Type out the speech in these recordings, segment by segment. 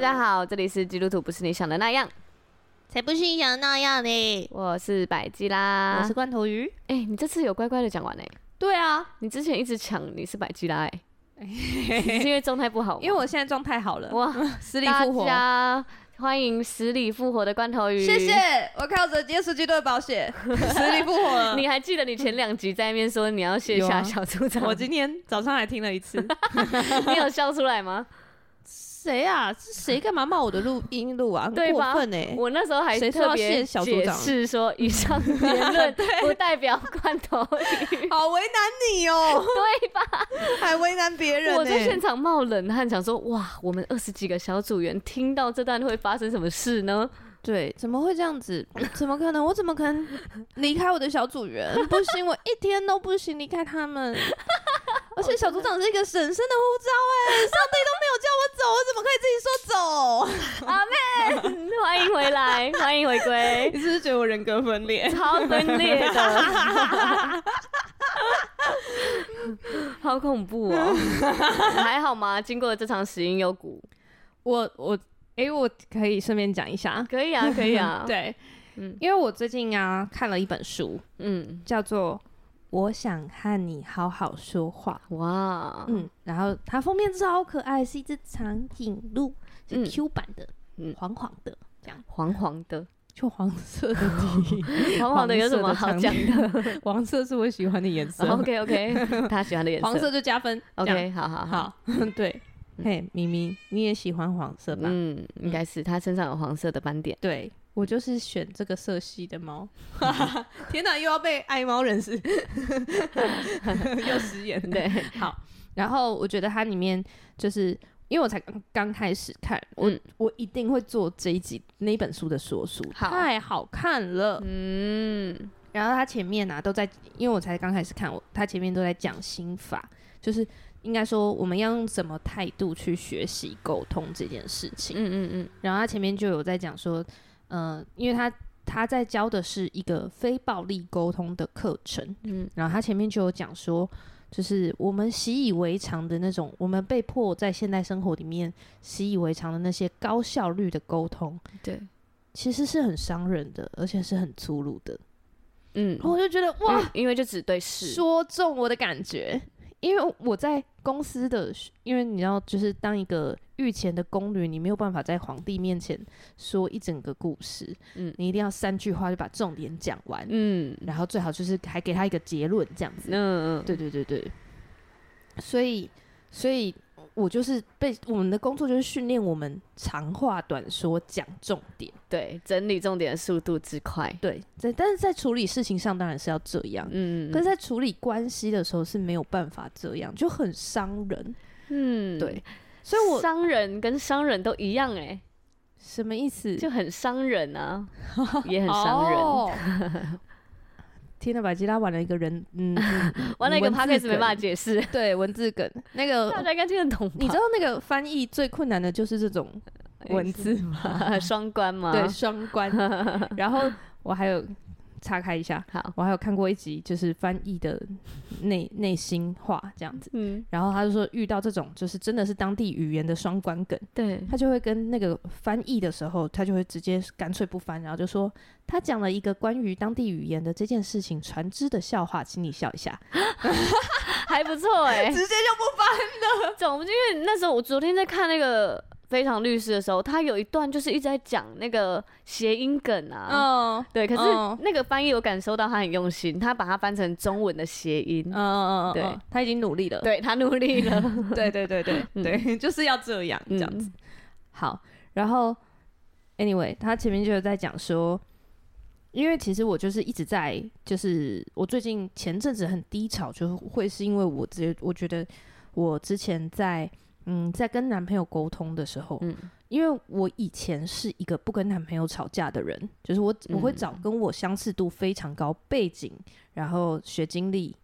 大家好，这里是基督徒不是你想的那样。才不是你想的那样呢！我是百基拉，我是罐头鱼。哎、欸，你这次有乖乖的讲完呢？对啊，你之前一直抢你是百基拉，哎，是因为状态不好吗？因为我现在状态好了。哇，死里复活！大家欢迎死里复活的罐头鱼。谢谢，我靠着耶稣基督的保险，死里复活了。你还记得你前两集在那边说你要卸下小组长？我今天早上还听了一次，你有笑出来吗？谁啊？是谁干嘛骂我的录音录啊？很过分哎！我那时候还特别解释说，以上言论 不代表罐头鱼。好为难你哦，对吧？还为难别人。我在现场冒冷汗，想说哇，我们二十几个小组员听到这段会发生什么事呢？对，怎么会这样子？怎么可能？我怎么可能离开我的小组员？不行，我一天都不行离开他们。而且小组长是一个神圣的呼召，哎，上帝都没有叫我走，我怎么可以自己说走？阿妹，欢迎回来，欢迎回归。你是不是觉得我人格分裂？超分裂的，好恐怖哦！还好吗？经过了这场死因幽谷，我我哎、欸，我可以顺便讲一下，可以啊，可以啊。对，嗯，因为我最近啊看了一本书，嗯，叫做。我想和你好好说话，哇，嗯，然后它封面超可爱，是一只长颈鹿，是 Q 版的，嗯，黄黄的，这样，黄黄的，就黄色的。底，黄黄的有什么好讲的？黄色是我喜欢的颜色，OK OK，他喜欢的颜色，黄色就加分，OK，好好。好，对，嘿，咪咪，你也喜欢黄色吧？嗯，应该是，它身上有黄色的斑点，对。我就是选这个色系的猫，天哪，又要被爱猫人士 又食言。对，好，然后我觉得它里面就是因为我才刚刚开始看，嗯、我我一定会做这一集那本书的说书，好太好看了，嗯。然后它前面啊都在，因为我才刚开始看，我它前面都在讲心法，就是应该说我们要用什么态度去学习沟通这件事情，嗯嗯嗯。然后他前面就有在讲说。嗯、呃，因为他他在教的是一个非暴力沟通的课程，嗯，然后他前面就有讲说，就是我们习以为常的那种，我们被迫在现代生活里面习以为常的那些高效率的沟通，对，其实是很伤人的，而且是很粗鲁的，嗯，我就觉得哇、嗯，因为就只对事，说中我的感觉。因为我在公司的，因为你要就是当一个御前的宫女，你没有办法在皇帝面前说一整个故事，嗯，你一定要三句话就把重点讲完，嗯，然后最好就是还给他一个结论这样子，嗯嗯，对对对对，所以所以。我就是被我们的工作就是训练我们长话短说，讲重点，对，整理重点的速度之快，对，在但是在处理事情上当然是要这样，嗯，可是在处理关系的时候是没有办法这样，就很伤人，嗯，对，所以我伤人跟伤人都一样，哎，什么意思？就很伤人啊，也很伤人。哦 天呐，百吉拉玩了一个人，嗯，玩了一个 p a c k a g e 没办法解释，对，文字梗，那个 大家应该听得懂。你知道那个翻译最困难的就是这种文字吗？双关吗？对，双关。然后我还有。岔开一下，好，我还有看过一集，就是翻译的内内心话这样子，嗯，然后他就说遇到这种就是真的是当地语言的双关梗，对，他就会跟那个翻译的时候，他就会直接干脆不翻，然后就说他讲了一个关于当地语言的这件事情船只的笑话，请你笑一下，还不错哎、欸，直接就不翻了，总之因为那时候我昨天在看那个。非常律师的时候，他有一段就是一直在讲那个谐音梗啊，嗯，对，可是那个翻译我感受到他很用心，他把它翻成中文的谐音，嗯嗯嗯，对，他已经努力了，对他努力了，对对对对对，就是要这样这样子。好，然后 anyway，他前面就是在讲说，因为其实我就是一直在，就是我最近前阵子很低潮，就会是因为我直我觉得我之前在。嗯，在跟男朋友沟通的时候，嗯，因为我以前是一个不跟男朋友吵架的人，就是我我会找跟我相似度非常高、背景，然后学经历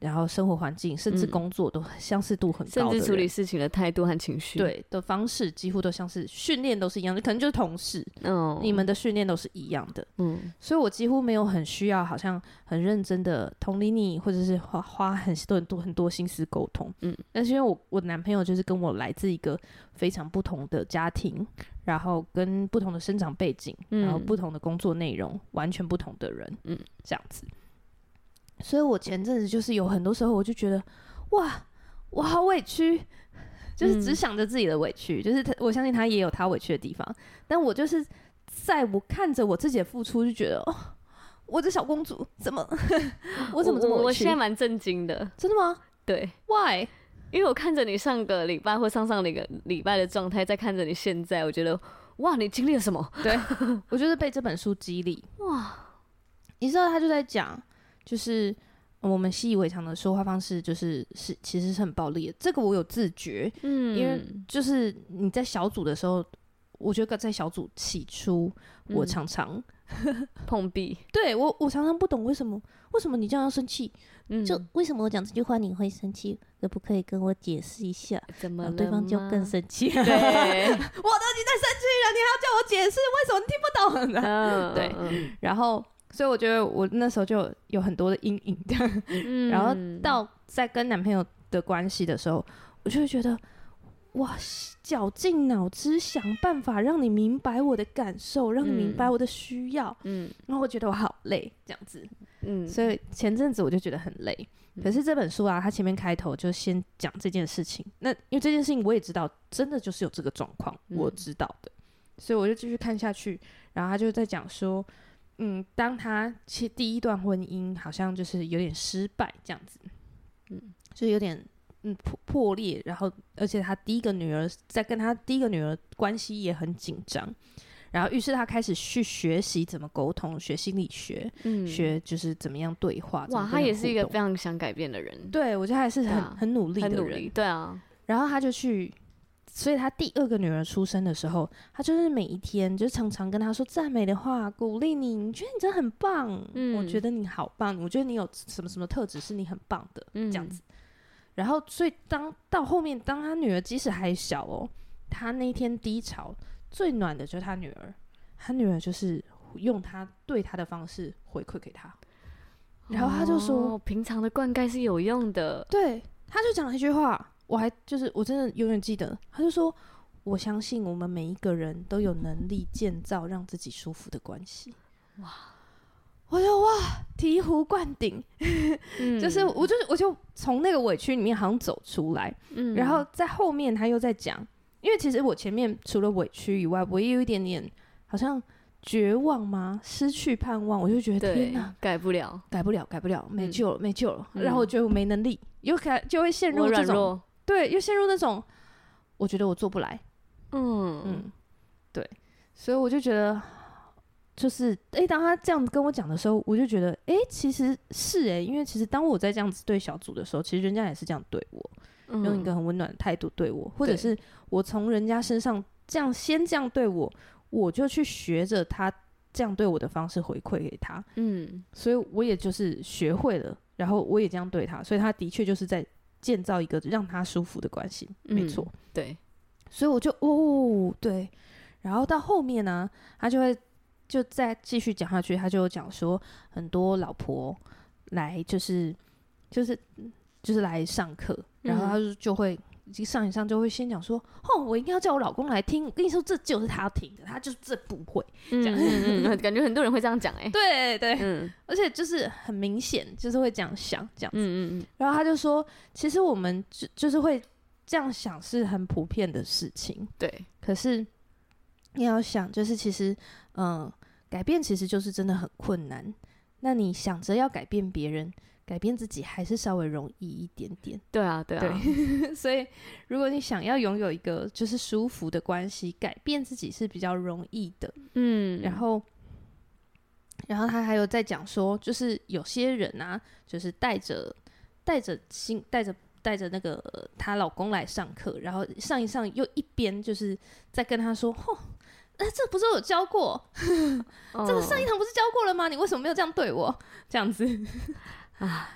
然后生活环境，甚至工作都相似度很高，甚至处理事情的态度和情绪，对的方式几乎都相似，训练都是一样的，可能就是同事，嗯，你们的训练都是一样的，嗯，所以我几乎没有很需要，好像很认真的同理你，或者是花花很多很多很多心思沟通，嗯，但是因为我我男朋友就是跟我来自一个非常不同的家庭，然后跟不同的生长背景，然后不同的工作内容，嗯、完全不同的人，嗯，这样子。所以我前阵子就是有很多时候，我就觉得，哇，我好委屈，就是只想着自己的委屈，嗯、就是他，我相信他也有他委屈的地方，但我就是在我看着我自己的付出，就觉得，哦，我这小公主怎么，我怎么这么委屈？我，我现在蛮震惊的，真的吗？对，Why？因为我看着你上个礼拜或上上个礼拜的状态，再看着你现在，我觉得，哇，你经历了什么？对，我就是被这本书激励，哇，你知道他就在讲。就是我们习以为常的说话方式，就是是其实是很暴力的。这个我有自觉，嗯，因为就是你在小组的时候，我觉得在小组起初，我常常、嗯、碰壁。对我，我常常不懂为什么，为什么你这样要生气？嗯，就为什么我讲这句话你会生气？可不可以跟我解释一下？怎么对方就更生气？对，我都已经在生气了，你还要叫我解释？为什么你听不懂呢？嗯、对，嗯、然后。所以我觉得我那时候就有很多的阴影 然后到在跟男朋友的关系的时候，我就会觉得哇，绞尽脑汁想办法让你明白我的感受，让你明白我的需要，嗯，然后我觉得我好累这样子，嗯，所以前阵子我就觉得很累。可是这本书啊，它前面开头就先讲这件事情，那因为这件事情我也知道，真的就是有这个状况，我知道的，嗯、所以我就继续看下去，然后他就在讲说。嗯，当他其第一段婚姻好像就是有点失败这样子，嗯，就有点嗯破破裂，然后而且他第一个女儿在跟他第一个女儿关系也很紧张，然后于是他开始去学习怎么沟通，学心理学，嗯，学就是怎么样对话。哇，他也是一个非常想改变的人，对，我觉得他还是很、啊、很努力的人，对啊，然后他就去。所以他第二个女儿出生的时候，他就是每一天就常常跟她说赞美的话，鼓励你，你觉得你真的很棒，嗯，我觉得你好棒，我觉得你有什么什么特质是你很棒的，嗯，这样子。然后，所以当到后面，当他女儿即使还小哦，他那天低潮最暖的就是他女儿，他女儿就是用他对他的方式回馈给他，然后他就说，哦，平常的灌溉是有用的，对，他就讲了一句话。我还就是我真的永远记得，他就说：“我相信我们每一个人都有能力建造让自己舒服的关系。”哇！我就哇，醍醐灌顶，嗯、就是我就我就从那个委屈里面好像走出来。嗯，然后在后面他又在讲，因为其实我前面除了委屈以外，我也有一点点好像绝望吗？失去盼望，我就觉得天哪，改不了，改不了，改不了，没救了，嗯、没救了。然后我觉得我没能力，又开就会陷入这种。对，又陷入那种，我觉得我做不来，嗯。嗯，对，所以我就觉得，就是，诶，当他这样子跟我讲的时候，我就觉得，诶，其实是诶，因为其实当我在这样子对小组的时候，其实人家也是这样对我，嗯、用一个很温暖的态度对我，或者是我从人家身上这样先这样对我，我就去学着他这样对我的方式回馈给他，嗯，所以我也就是学会了，然后我也这样对他，所以他的确就是在。建造一个让他舒服的关系，嗯、没错，对，所以我就哦，对，然后到后面呢，他就会就再继续讲下去，他就讲说很多老婆来就是就是就是来上课，然后他就就会。上一上就会先讲说，哦，我一定要叫我老公来听。我跟你说，这就是他要听的，他就是这不会这样。嗯嗯、感觉很多人会这样讲，哎，对对，嗯，而且就是很明显，就是会这样想这样子。嗯嗯，然后他就说，其实我们就就是会这样想，是很普遍的事情。对，可是你要想，就是其实，嗯、呃，改变其实就是真的很困难。那你想着要改变别人。改变自己还是稍微容易一点点。对啊，对啊。对，所以如果你想要拥有一个就是舒服的关系，改变自己是比较容易的。嗯，然后，然后他还有在讲说，就是有些人啊，就是带着带着心带着带着那个她老公来上课，然后上一上又一边就是在跟他说：“嚯，哎，这不是我有教过？这个上一堂不是教过了吗？你为什么没有这样对我？这样子。”啊，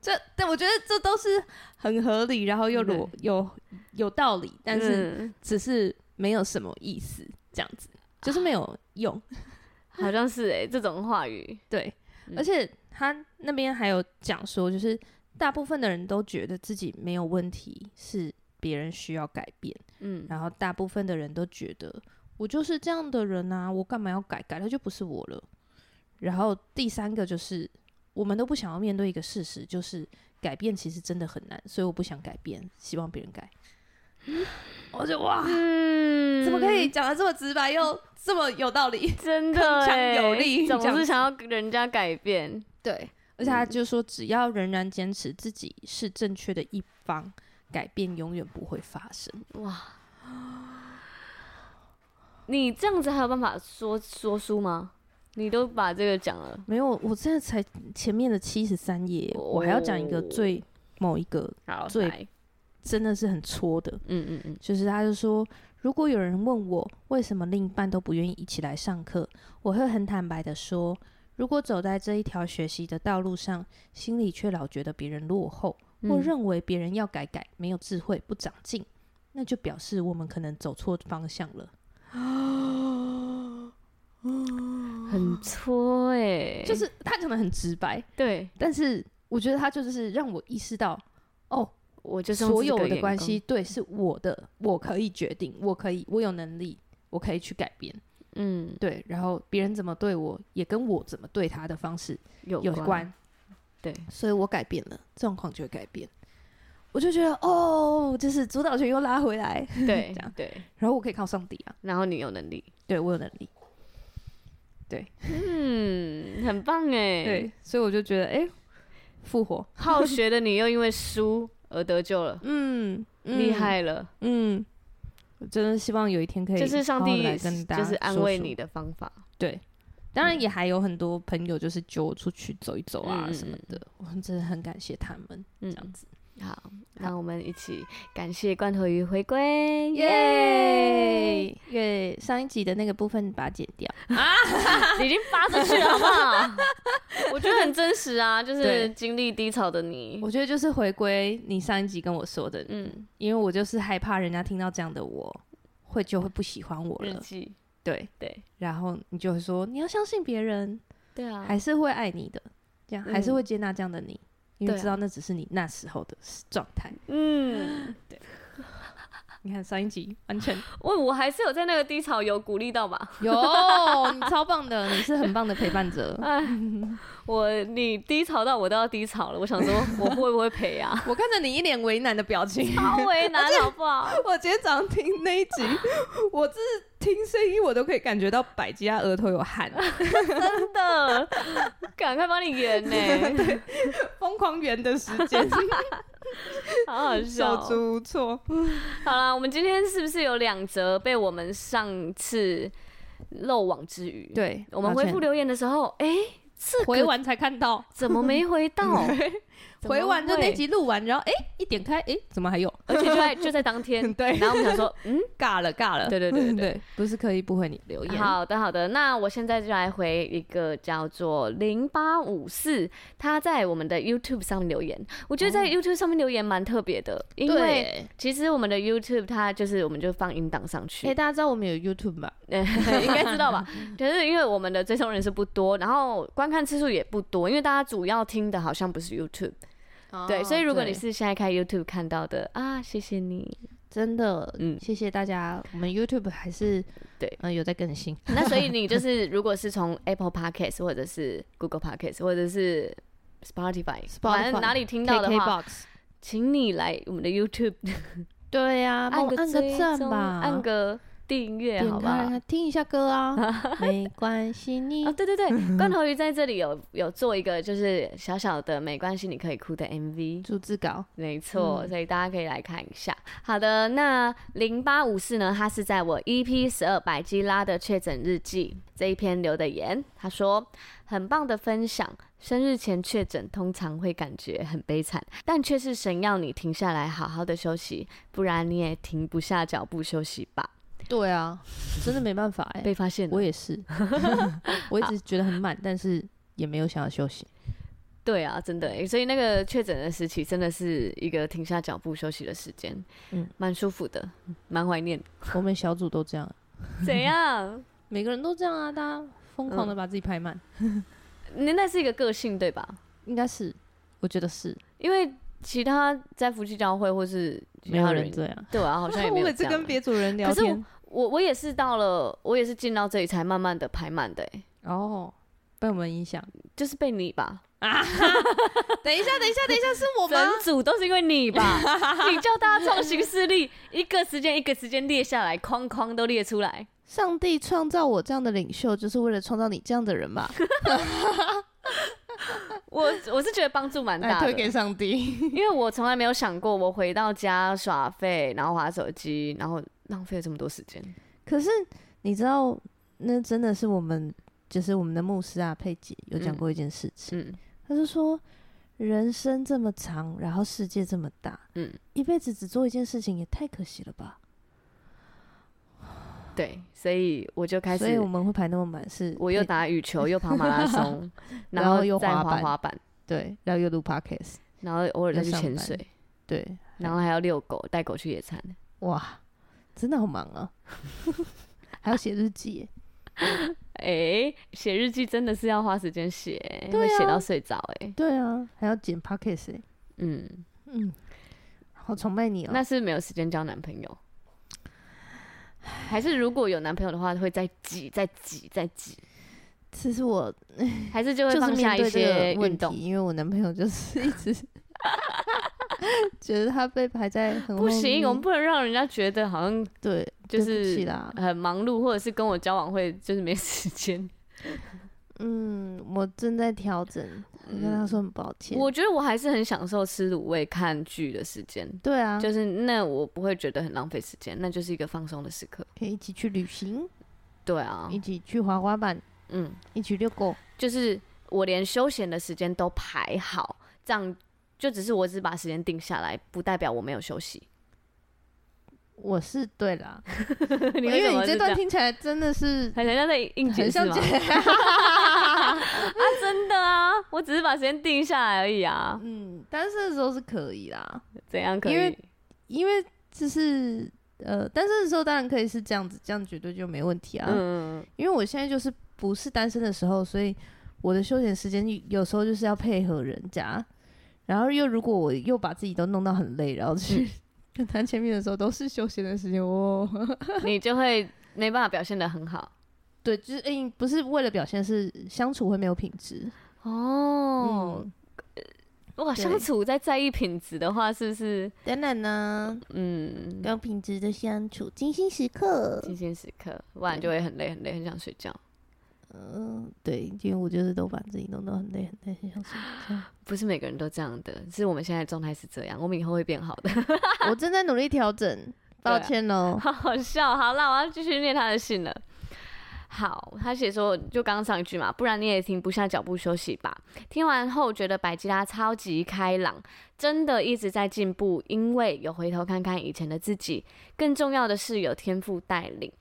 这但我觉得这都是很合理，然后又有有有道理，但是只是没有什么意思，这样子就是没有用，好像是哎、欸，这种话语对，而且他那边还有讲说，就是大部分的人都觉得自己没有问题，是别人需要改变，嗯，然后大部分的人都觉得我就是这样的人啊，我干嘛要改？改了就不是我了。然后第三个就是。我们都不想要面对一个事实，就是改变其实真的很难，所以我不想改变，希望别人改。我就哇，嗯，怎么可以讲的这么直白又这么有道理？真的，铿锵有力，总是想要人家改变。对，而且他就说，只要仍然坚持自己是正确的一方，改变永远不会发生。哇，你这样子还有办法说说书吗？你都把这个讲了，没有？我现在才前面的七十三页，我还要讲一个最某一个最真的是很戳的，嗯嗯嗯，就是他就说，如果有人问我为什么另一半都不愿意一起来上课，我会很坦白的说，如果走在这一条学习的道路上，心里却老觉得别人落后，或认为别人要改改，没有智慧，不长进，那就表示我们可能走错方向了。很戳哎、欸，就是他讲的很直白，对，但是我觉得他就是让我意识到，哦，我就是所有的关系，对，是我的，我可以决定，我可以，我有能力，我可以去改变，嗯，对，然后别人怎么对我，也跟我怎么对他的方式有关，有关，对，所以我改变了，状况就会改变，我就觉得，哦，就是主导权又拉回来，对，这样。对，然后我可以靠上帝啊，然后你有能力，对我有能力。对，嗯，很棒哎，对，所以我就觉得，哎、欸，复活。好学的你又因为 输而得救了，嗯，厉害了，嗯，我真的希望有一天可以，就是上帝来跟大家就是安慰你的方法，对，当然也还有很多朋友就是揪我出去走一走啊什么的，嗯、我真的很感谢他们，嗯、这样子。好，那我们一起感谢罐头鱼回归，耶！耶！上一集的那个部分把它剪掉。啊，已经发出去了，好不好？我觉得很真实啊，就是经历低潮的你，我觉得就是回归你上一集跟我说的，嗯，因为我就是害怕人家听到这样的我会就会不喜欢我了，对。对，然后你就会说你要相信别人，对啊，还是会爱你的，这样还是会接纳这样的你。因为知道那只是你那时候的状态。嗯，对。你看上一集完全，我我还是有在那个低潮有鼓励到吧？有，你超棒的，你是很棒的陪伴者。哎，我你低潮到我都要低潮了，我想说我会不会陪啊？我看着你一脸为难的表情，超为难，好不好？我今天早上听那一集，我这听声音我都可以感觉到百吉亚额头有汗，真的，赶快帮你圆呢，疯狂圆的时间。好好笑，手足无措。好了，我们今天是不是有两则被我们上次漏网之鱼？对，我们回复留言的时候，哎、欸，这回完才看到，怎么没回到？回完就那集录完，然后哎、欸，一点开，哎、欸，怎么还有？而且就在就在当天，对。然后我们想说，嗯，尬了尬了，对对对对，对，不是刻意不回你留言。好的好的，那我现在就来回一个叫做零八五四，他在我们的 YouTube 上面留言。我觉得在 YouTube 上面留言蛮特别的，哦、因为其实我们的 YouTube 它就是我们就放音档上去。哎、欸，大家知道我们有 YouTube 吧？应该知道吧？可是因为我们的追踪人数不多，然后观看次数也不多，因为大家主要听的好像不是 YouTube。对，所以如果你是现在开 YouTube 看到的啊，谢谢你，真的，嗯，谢谢大家。我们 YouTube 还是对，嗯，有在更新。那所以你就是，如果是从 Apple Podcast 或者是 Google Podcast 或者是 Spotify，反正哪里听到的话，请你来我们的 YouTube。对呀，按个赞吧，按个。订阅好吧，听一下歌啊，没关系，你。啊，对对对，罐头鱼在这里有有做一个就是小小的没关系，你可以哭的 MV 逐字稿，没错，所以大家可以来看一下。好的，那零八五四呢，它是在我 EP 十二百基拉的确诊日记这一篇留的言，他说很棒的分享，生日前确诊通常会感觉很悲惨，但却是神要你停下来好好的休息，不然你也停不下脚步休息吧。对啊，真的没办法哎、欸，被发现，我也是，我一直觉得很满，但是也没有想要休息。对啊，真的，所以那个确诊的时期真的是一个停下脚步休息的时间，嗯，蛮舒服的，蛮怀念。我们小组都这样，怎样？每个人都这样啊，大家疯狂的把自己排满。那、嗯、那是一个个性对吧？应该是，我觉得是因为其他在夫妻教会或是其他人这样，对啊，好像也没有这样。我每次跟别组人聊天，我我也是到了，我也是进到这里才慢慢的排满的、欸。哦，被我们影响，就是被你吧。啊！等一下，等一下，等一下，是我们整组都是因为你吧？你叫大家创新势力，一个时间一个时间列下来，框框都列出来。上帝创造我这样的领袖，就是为了创造你这样的人吧？我我是觉得帮助蛮大的，推给上帝，因为我从来没有想过，我回到家耍废，然后划手机，然后浪费了这么多时间。可是你知道，那真的是我们，就是我们的牧师啊，佩吉有讲过一件事情。嗯嗯他就说：“人生这么长，然后世界这么大，嗯，一辈子只做一件事情也太可惜了吧？”对，所以我就开始，所以我们会排那么满，是我又打羽球，又跑马拉松，然后又滑滑板，对，然后又录 podcast，然后偶尔再去潜水，对，然后还要遛狗，带狗去野餐，哇，真的好忙啊！还要写日记。哎，写、欸、日记真的是要花时间写，会写到睡着哎。对啊，还要剪 podcast 哎。嗯嗯，好崇拜你哦。那是没有时间交男朋友，还是如果有男朋友的话，会再挤、再挤、再挤？其实我还是就会放下一些运动，因为我男朋友就是一直。觉得他被排在很不行，我们不能让人家觉得好像对，就是很忙碌，或者是跟我交往会就是没时间。嗯，我正在调整，我跟他说很抱歉。我觉得我还是很享受吃卤味、看剧的时间。对啊，就是那我不会觉得很浪费时间，那就是一个放松的时刻，可以一起去旅行。对啊，一起去滑滑板，嗯，一起遛狗，就是我连休闲的时间都排好，这样。就只是我只把时间定下来，不代表我没有休息。我是对啦，因为你这段听起来真的是很像在应景是吗？啊，真的啊，我只是把时间定下来而已啊。嗯，单身的时候是可以啦。怎样可以？因为因为就是呃，单身的时候当然可以是这样子，这样绝对就没问题啊。嗯，因为我现在就是不是单身的时候，所以我的休闲时间有时候就是要配合人家。然后又如果我又把自己都弄到很累，然后去 跟他见面的时候都是休闲的时间，哦，你就会没办法表现的很好。对，就是诶、欸，不是为了表现，是相处会没有品质。哦，嗯、相处在在意品质的话，是不是？当然呢，嗯，高品质的相处，精心时刻，精心时刻，不然就会很累很累，很想睡觉。嗯，对，因为我就是都把自己弄得很累很累，很想睡觉。不是每个人都这样的，是我们现在状态是这样，我们以后会变好的。我正在努力调整，抱歉喽。好好笑，好啦，我要继续念他的信了。好，他写说，就刚刚上一句嘛，不然你也停不下脚步休息吧。听完后觉得百吉拉超级开朗，真的一直在进步，因为有回头看看以前的自己，更重要的是有天赋带领。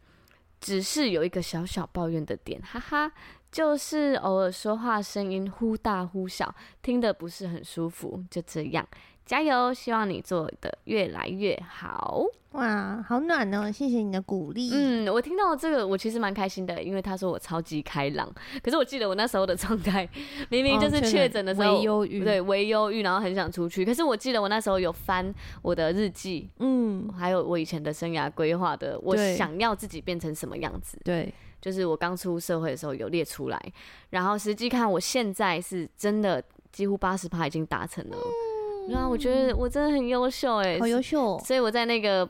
只是有一个小小抱怨的点，哈哈，就是偶尔说话声音忽大忽小，听得不是很舒服。就这样，加油！希望你做的越来越好。哇，好暖哦！谢谢你的鼓励。嗯，我听到这个，我其实蛮开心的，因为他说我超级开朗。可是我记得我那时候的状态，明明就是确诊的时候，微忧郁，对，微忧郁，然后很想出去。可是我记得我那时候有翻我的日记，嗯，还有我以前的生涯规划的，我想要自己变成什么样子？对，就是我刚出社会的时候有列出来，然后实际看我现在是真的几乎八十趴已经达成了。然后我觉得我真的很优秀哎、欸，好优秀。所以我在那个。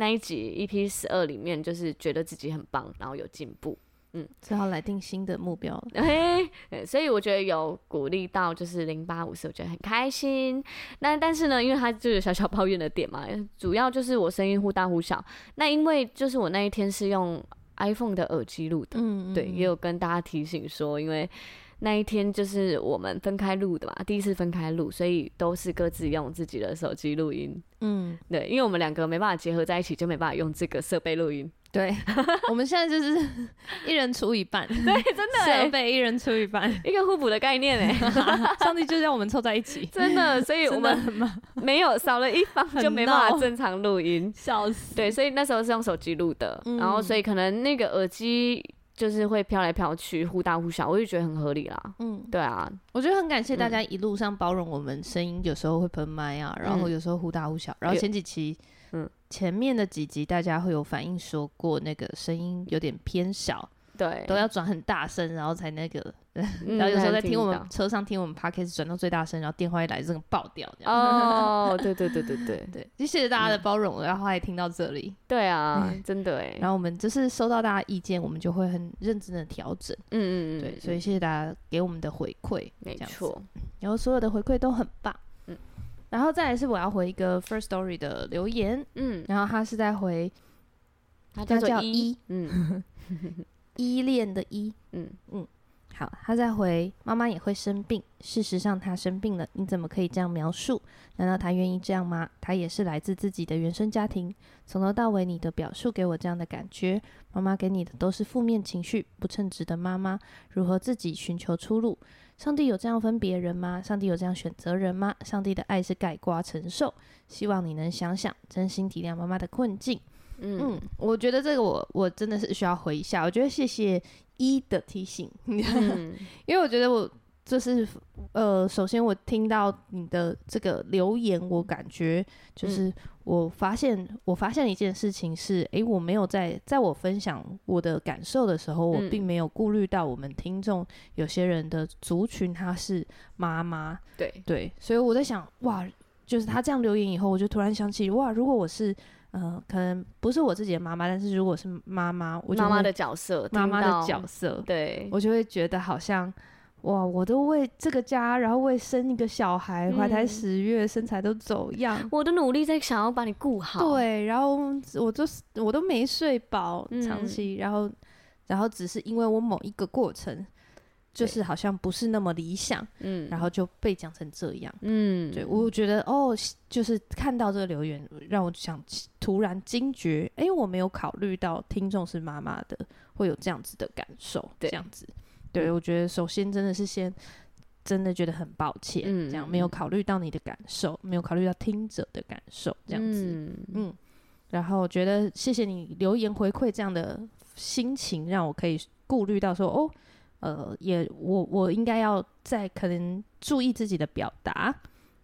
那一集 EP 十二里面，就是觉得自己很棒，然后有进步，嗯，只好来定新的目标。嘿，所以我觉得有鼓励到，就是零八五四，我觉得很开心。那但是呢，因为他就有小小抱怨的点嘛，主要就是我声音忽大忽小。那因为就是我那一天是用 iPhone 的耳机录的，嗯，嗯，对，也有跟大家提醒说，因为。那一天就是我们分开录的嘛，第一次分开录，所以都是各自用自己的手机录音。嗯，对，因为我们两个没办法结合在一起，就没办法用这个设备录音。对，我们现在就是一人出一半，对，真的 设备一人出一半，一个互补的概念哎，上帝就让我们凑在一起，真的，所以我们没有少了一方就没办法正常录音，笑死，对，所以那时候是用手机录的，嗯、然后所以可能那个耳机就是会飘来飘去，忽大忽小，我就觉得很合理啦，嗯，对啊，我觉得很感谢大家一路上包容我们声音有时候会喷麦啊，然后有时候忽大忽小，然后前几期。嗯，前面的几集大家会有反映说过那个声音有点偏小，对，都要转很大声，然后才那个，嗯、然后有时候在听我们车上听我们 podcast 转到最大声，然后电话一来，这个爆掉。哦，对对对对对对，就谢谢大家的包容，然后还听到这里。对啊，嗯、真的哎。然后我们就是收到大家意见，我们就会很认真的调整。嗯嗯嗯，对，所以谢谢大家给我们的回馈，没错。然后所有的回馈都很棒。嗯然后再来是我要回一个 First Story 的留言，嗯，然后他是在回，他叫做一，嗯，依恋的依，嗯嗯，好，他再回妈妈也会生病，事实上他生病了，你怎么可以这样描述？难道他愿意这样吗？他也是来自自己的原生家庭，从头到尾你的表述给我这样的感觉，妈妈给你的都是负面情绪，不称职的妈妈，如何自己寻求出路？上帝有这样分别人吗？上帝有这样选择人吗？上帝的爱是盖瓜承受。希望你能想想，真心体谅妈妈的困境。嗯，嗯，我觉得这个我我真的是需要回一下。我觉得谢谢一的提醒，嗯、因为我觉得我。就是呃，首先我听到你的这个留言，我感觉就是我发现，嗯、我发现一件事情是，诶，我没有在在我分享我的感受的时候，我并没有顾虑到我们听众有些人的族群他是妈妈，对对，所以我在想，哇，就是他这样留言以后，我就突然想起，哇，如果我是呃，可能不是我自己的妈妈，但是如果是妈妈，我妈妈的角色，妈妈的角色，对，我就会觉得好像。哇！我都为这个家，然后为生一个小孩，怀胎十月，身材都走样。我的努力在想要把你顾好。对，然后我就我都没睡饱，长期，然后然后只是因为我某一个过程，就是好像不是那么理想，嗯，然后就被讲成这样，嗯，对，我觉得哦，就是看到这个留言，让我想突然惊觉，哎，我没有考虑到听众是妈妈的，会有这样子的感受，这样子。对，我觉得首先真的是先真的觉得很抱歉，嗯、这样没有考虑到你的感受，没有考虑到听者的感受，这样子，嗯，嗯，然后觉得谢谢你留言回馈这样的心情，让我可以顾虑到说，哦，呃，也我我应该要在可能注意自己的表达，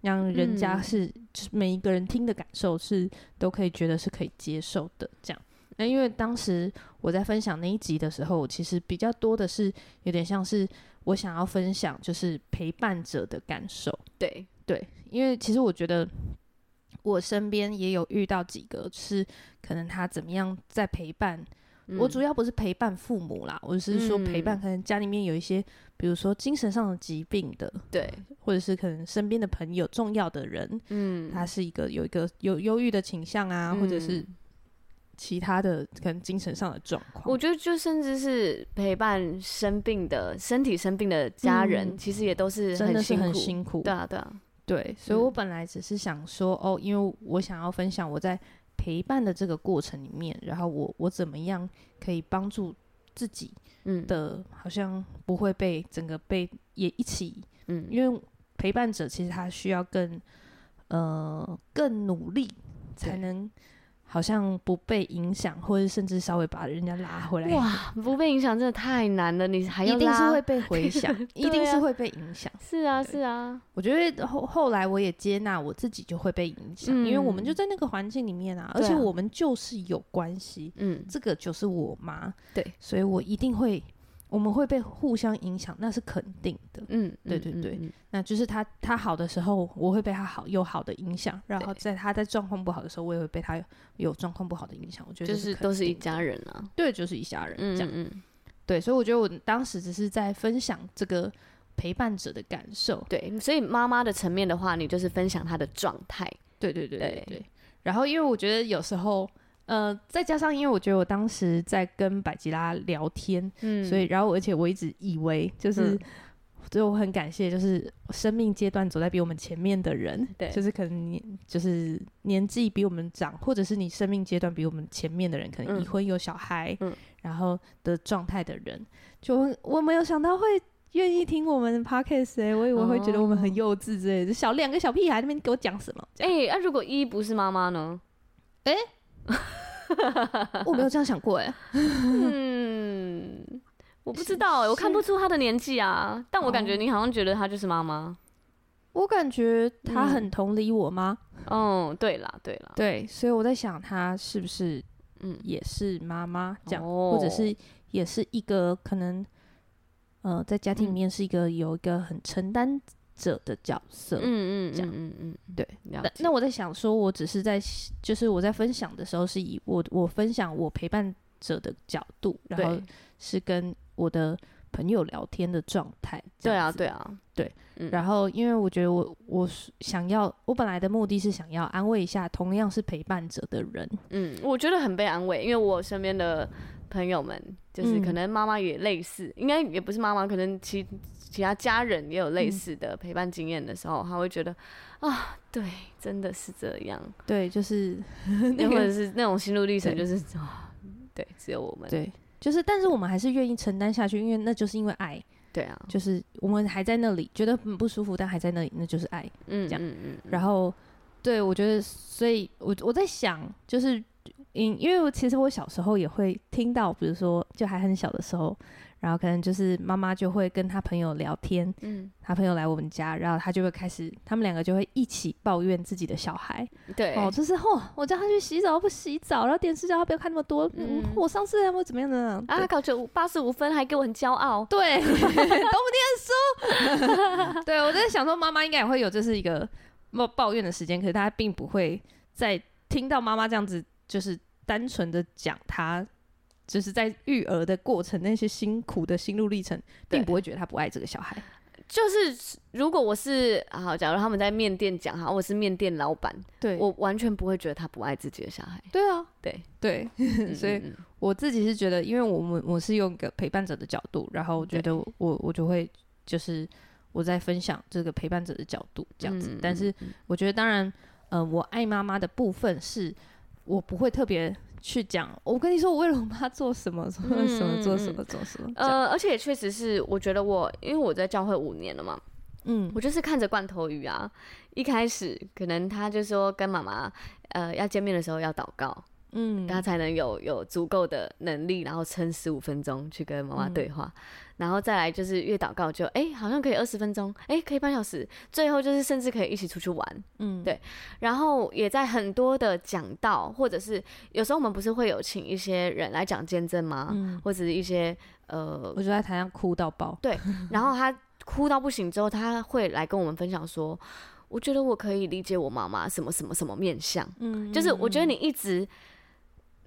让人家是、嗯、每一个人听的感受是都可以觉得是可以接受的，这样。那因为当时我在分享那一集的时候，其实比较多的是有点像是我想要分享，就是陪伴者的感受。对对，因为其实我觉得我身边也有遇到几个是可能他怎么样在陪伴。嗯、我主要不是陪伴父母啦，我是说陪伴可能家里面有一些，比如说精神上的疾病的，对，或者是可能身边的朋友重要的人，嗯，他是一个有一个有忧郁的倾向啊，嗯、或者是。其他的可能精神上的状况，我觉得就甚至是陪伴生病的、身体生病的家人，嗯、其实也都是很辛苦，很辛苦。对啊，对啊，对。所以我本来只是想说，嗯、哦，因为我想要分享我在陪伴的这个过程里面，然后我我怎么样可以帮助自己，嗯的，好像不会被整个被也一起，嗯，因为陪伴者其实他需要更呃更努力才能。好像不被影响，或者甚至稍微把人家拉回来。哇，不被影响真的太难了，你还要一定是会被回响，啊、一定是会被影响。是啊，是啊。我觉得后后来我也接纳我自己就会被影响，嗯、因为我们就在那个环境里面啊，而且我们就是有关系。嗯，这个就是我妈。对，所以我一定会。我们会被互相影响，那是肯定的。嗯，对对对，嗯嗯嗯、那就是他他好的时候，我会被他好有好的影响，然后在他在状况不好的时候，我也会被他有状况不好的影响。我觉得是就是都是一家人啊，对，就是一家人。这样，对，所以我觉得我当时只是在分享这个陪伴者的感受。对，所以妈妈的层面的话，你就是分享她的状态。对对对对对。对然后，因为我觉得有时候。呃，再加上，因为我觉得我当时在跟百吉拉聊天，嗯，所以然后而且我一直以为就是所以我很感谢，就是生命阶段走在比我们前面的人，对，就是可能你就是年纪比我们长，或者是你生命阶段比我们前面的人，可能已婚有小孩，嗯，然后的状态的人，就我没有想到会愿意听我们的 podcast 哎、欸，我以为会觉得我们很幼稚之类的，小两个小屁孩那边给我讲什么？哎，那、欸啊、如果一不是妈妈呢？哎、欸，我没有这样想过哎、欸，嗯。我不知道、欸，我看不出他的年纪啊，但我感觉你好像觉得他就是妈妈。我感觉他很同理我妈。嗯，嗯，对啦，对啦，对，所以我在想他是不是嗯也是妈妈这样，嗯、或者是也是一个可能呃在家庭里面是一个有一个很承担者的角色。嗯嗯，这样嗯嗯嗯，对。那那我在想说，我只是在就是我在分享的时候是以我我分享我陪伴者的角度，然后是跟。我的朋友聊天的状态，对啊，对啊，对。嗯、然后，因为我觉得我我想要，我本来的目的是想要安慰一下同样是陪伴者的人。嗯，我觉得很被安慰，因为我身边的朋友们，就是可能妈妈也类似，嗯、应该也不是妈妈，可能其其他家人也有类似的陪伴经验的时候，他、嗯、会觉得啊，对，真的是这样。对，就是，或者是那种心路历程，就是啊，对，只有我们对。就是，但是我们还是愿意承担下去，因为那就是因为爱。对啊，就是我们还在那里，觉得很不舒服，但还在那里，那就是爱。嗯，这样。嗯嗯嗯。然后，对，我觉得，所以我我在想，就是，因因为我其实我小时候也会听到，比如说，就还很小的时候。然后可能就是妈妈就会跟她朋友聊天，嗯，她朋友来我们家，然后她就会开始，他们两个就会一起抱怨自己的小孩，对，哦，就是嚯，我叫他去洗澡不洗澡，然后电视叫他不要看那么多，嗯，我上次还会怎么样呢？啊，考九八十五分还给我很骄傲，对，都不念书，对，我在想说妈妈应该也会有这是一个抱抱怨的时间，可是她并不会在听到妈妈这样子，就是单纯的讲他。就是在育儿的过程，那些辛苦的心路历程，并不会觉得他不爱这个小孩。就是如果我是好，假如他们在面店讲哈，我是面店老板，对，我完全不会觉得他不爱自己的小孩。对啊，对 对，所以我自己是觉得，因为我们我是用一个陪伴者的角度，然后我觉得我我就会就是我在分享这个陪伴者的角度这样子。但是我觉得，当然，呃，我爱妈妈的部分是我不会特别。去讲，我跟你说，我为了我妈做什么，做什么，做什么，做什么，做什么。呃，而且也确实是，我觉得我，因为我在教会五年了嘛，嗯，我就是看着罐头鱼啊，一开始可能他就说跟妈妈，呃，要见面的时候要祷告。嗯，他才能有有足够的能力，然后撑十五分钟去跟妈妈对话，嗯、然后再来就是越祷告就哎、欸，好像可以二十分钟，哎、欸，可以半小时，最后就是甚至可以一起出去玩，嗯，对。然后也在很多的讲道，或者是有时候我们不是会有请一些人来讲见证吗？嗯，或者是一些呃，我就在台上哭到爆，对。然后他哭到不行之后，他会来跟我们分享说，我觉得我可以理解我妈妈什么什么什么面相，嗯，就是我觉得你一直。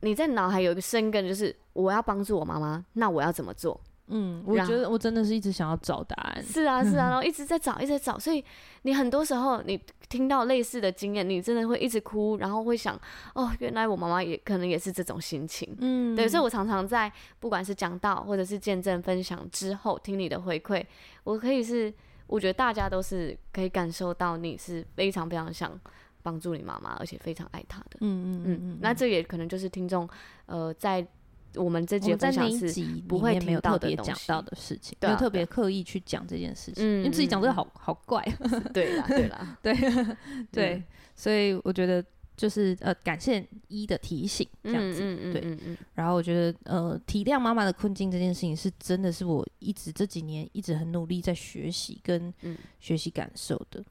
你在脑海有一个生根，就是我要帮助我妈妈，那我要怎么做？嗯，我觉得我真的是一直想要找答案。是啊，是啊，然后 一直在找，一直在找。所以你很多时候你听到类似的经验，你真的会一直哭，然后会想，哦，原来我妈妈也可能也是这种心情。嗯，对。所以我常常在不管是讲到或者是见证分享之后，听你的回馈，我可以是，我觉得大家都是可以感受到你是非常非常想。帮助你妈妈，而且非常爱她的。嗯嗯嗯嗯，那这也可能就是听众，呃，在我们这节分享是不会没有特别讲到的事情，没有特别刻意去讲这件事情，因为自己讲这个好好怪。对啦，对啦，对对，所以我觉得就是呃，感谢一的提醒，这样子，嗯嗯对，然后我觉得呃，体谅妈妈的困境这件事情，是真的是我一直这几年一直很努力在学习跟学习感受的。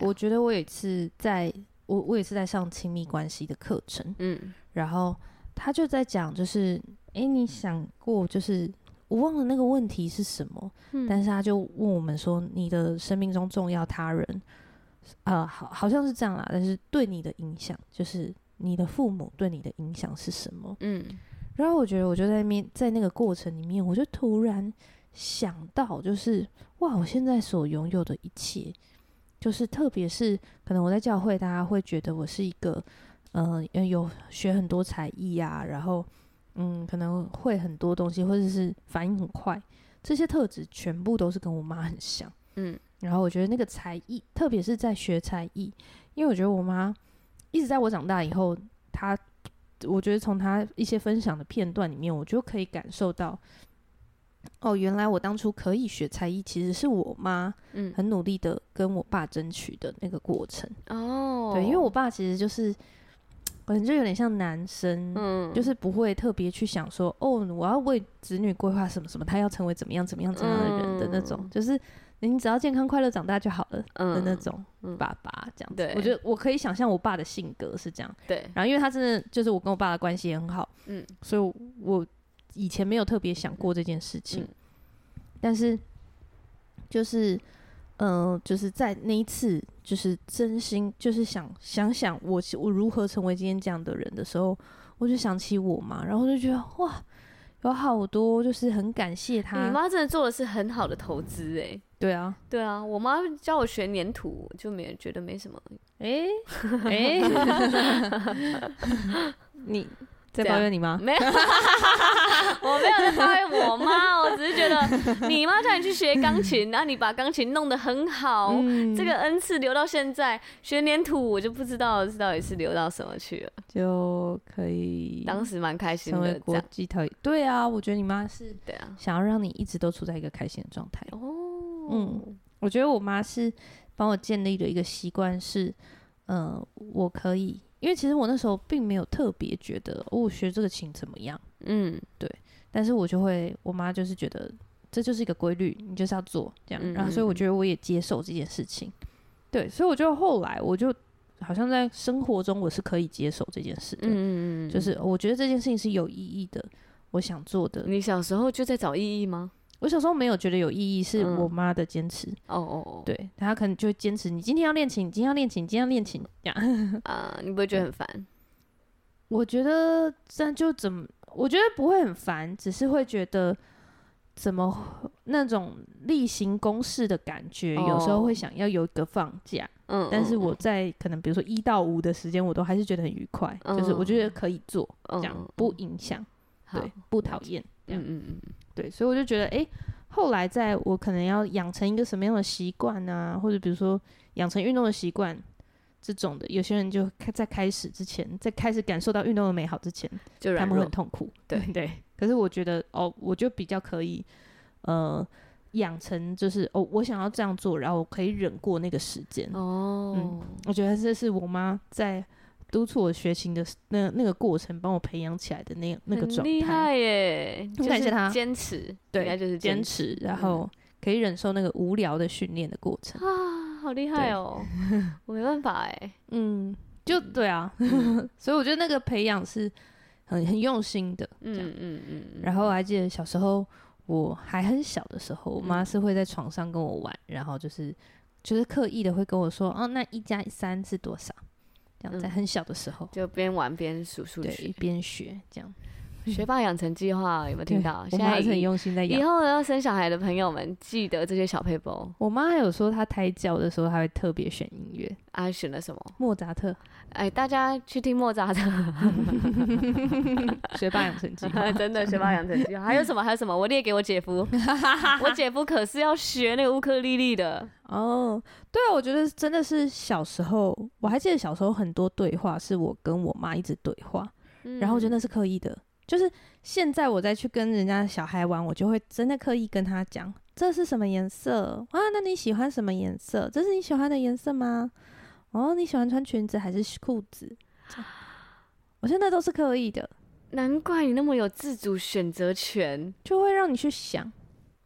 我觉得我有一次在。我我也是在上亲密关系的课程，嗯，然后他就在讲，就是，哎、欸，你想过，就是我忘了那个问题是什么，嗯，但是他就问我们说，你的生命中重要他人，呃，好，好像是这样啦，但是对你的影响，就是你的父母对你的影响是什么？嗯，然后我觉得，我就在面在那个过程里面，我就突然想到，就是哇，我现在所拥有的一切。就是，特别是可能我在教会，大家会觉得我是一个，嗯、呃，有学很多才艺啊，然后，嗯，可能会很多东西，或者是反应很快这些特质全部都是跟我妈很像。嗯，然后我觉得那个才艺，特别是在学才艺，因为我觉得我妈一直在我长大以后，她，我觉得从她一些分享的片段里面，我就可以感受到，哦，原来我当初可以学才艺，其实是我妈，嗯，很努力的跟我爸争取的那个过程。哦，对，因为我爸其实就是。可能就有点像男生，嗯，就是不会特别去想说，哦，我要为子女规划什么什么，他要成为怎么样怎么样怎么样的人的那种，嗯、就是你只要健康快乐长大就好了的那种爸爸这样子。对，我觉得我可以想象我爸的性格是这样。对，然后因为他真的就是我跟我爸的关系也很好，嗯，所以我以前没有特别想过这件事情，嗯、但是就是。嗯、呃，就是在那一次，就是真心，就是想想想我我如何成为今天这样的人的时候，我就想起我妈，然后就觉得哇，有好多就是很感谢她。你妈真的做的是很好的投资哎。对啊，对啊，我妈教我学粘土，就没觉得没什么。哎哎，你。在抱怨你妈？没有，我没有在抱怨我妈，我只是觉得你妈叫你去学钢琴，然后你把钢琴弄得很好，嗯、这个恩赐留到现在。学粘土，我就不知道到底是留到什么去了，就可以。当时蛮开心的，成为国际特。对啊，我觉得你妈是对啊，想要让你一直都处在一个开心的状态。哦，嗯，我觉得我妈是帮我建立了一个习惯，是，嗯、呃，我可以。因为其实我那时候并没有特别觉得哦，我学这个琴怎么样，嗯，对。但是我就会，我妈就是觉得这就是一个规律，你就是要做这样。嗯嗯，然后所以我觉得我也接受这件事情，对。所以我就后来我就好像在生活中我是可以接受这件事的，嗯嗯，就是我觉得这件事情是有意义的，我想做的。你小时候就在找意义吗？我小时候没有觉得有意义，是我妈的坚持。哦哦哦，对，她可能就会坚持，你今天要练琴，你今天要练琴，你今天要练琴，这样 啊，你不会觉得很烦？我觉得这样就怎么？我觉得不会很烦，只是会觉得怎么那种例行公事的感觉，有时候会想要有一个放假。嗯，但是我在可能比如说一到五的时间，我都还是觉得很愉快，就是我觉得可以做，这样不影响，对，不讨厌。嗯嗯嗯。对，所以我就觉得，哎，后来在我可能要养成一个什么样的习惯啊，或者比如说养成运动的习惯这种的，有些人就在开始之前，在开始感受到运动的美好之前，就他们会很痛苦。对 对。可是我觉得，哦，我就比较可以，呃，养成就是哦，我想要这样做，然后我可以忍过那个时间。哦。嗯，我觉得这是我妈在。督促我学琴的那那个过程，帮我培养起来的那那个状态，厉害耶！感谢他坚持，对，就是坚持，然后可以忍受那个无聊的训练的过程啊，好厉害哦！我没办法哎，嗯，就对啊，所以我觉得那个培养是很很用心的，嗯嗯嗯。然后我还记得小时候我还很小的时候，我妈是会在床上跟我玩，然后就是就是刻意的会跟我说，哦，那一加三是多少？在很小的时候，就边玩边数数学，边学这样。学霸养成计划有没有听到？现在还是很用心在养。以后要生小孩的朋友们，记得这些小配包。我妈还有说，她胎教的时候，她会特别选音乐。啊，选了什么？莫扎特。哎，大家去听莫扎特。学霸养成记，真的学霸养成记。还有什么？还有什么？我列给我姐夫。我姐夫可是要学那个乌克丽丽的。哦，对啊，我觉得真的是小时候，我还记得小时候很多对话是我跟我妈一直对话，嗯、然后我觉得那是刻意的。就是现在我再去跟人家小孩玩，我就会真的刻意跟他讲，这是什么颜色啊？那你喜欢什么颜色？这是你喜欢的颜色吗？哦，你喜欢穿裙子还是裤子？我现在都是刻意的，难怪你那么有自主选择权，就会让你去想，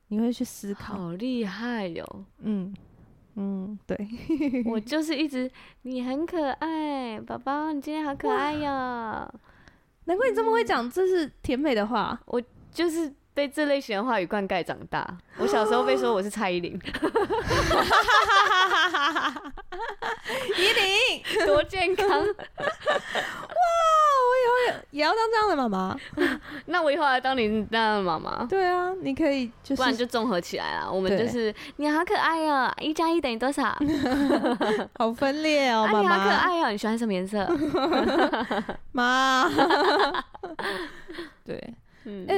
你会去思考，好厉害哟、哦！嗯嗯，对，我 就是一直你很可爱，宝宝，你今天好可爱哟。难怪你这么会讲，这是甜美的话。我就是被这类型的话语灌溉长大。我小时候被说我是蔡依林，依林多健康 哇！我以后也也要当这样的妈妈。那我以后来当你那样的妈妈。对啊，你可以就是，不然就综合起来了。我们就是你好可爱哦，一加一等于多少？好分裂哦，妈妈。你好可爱哦，你喜欢什么颜色？妈。对，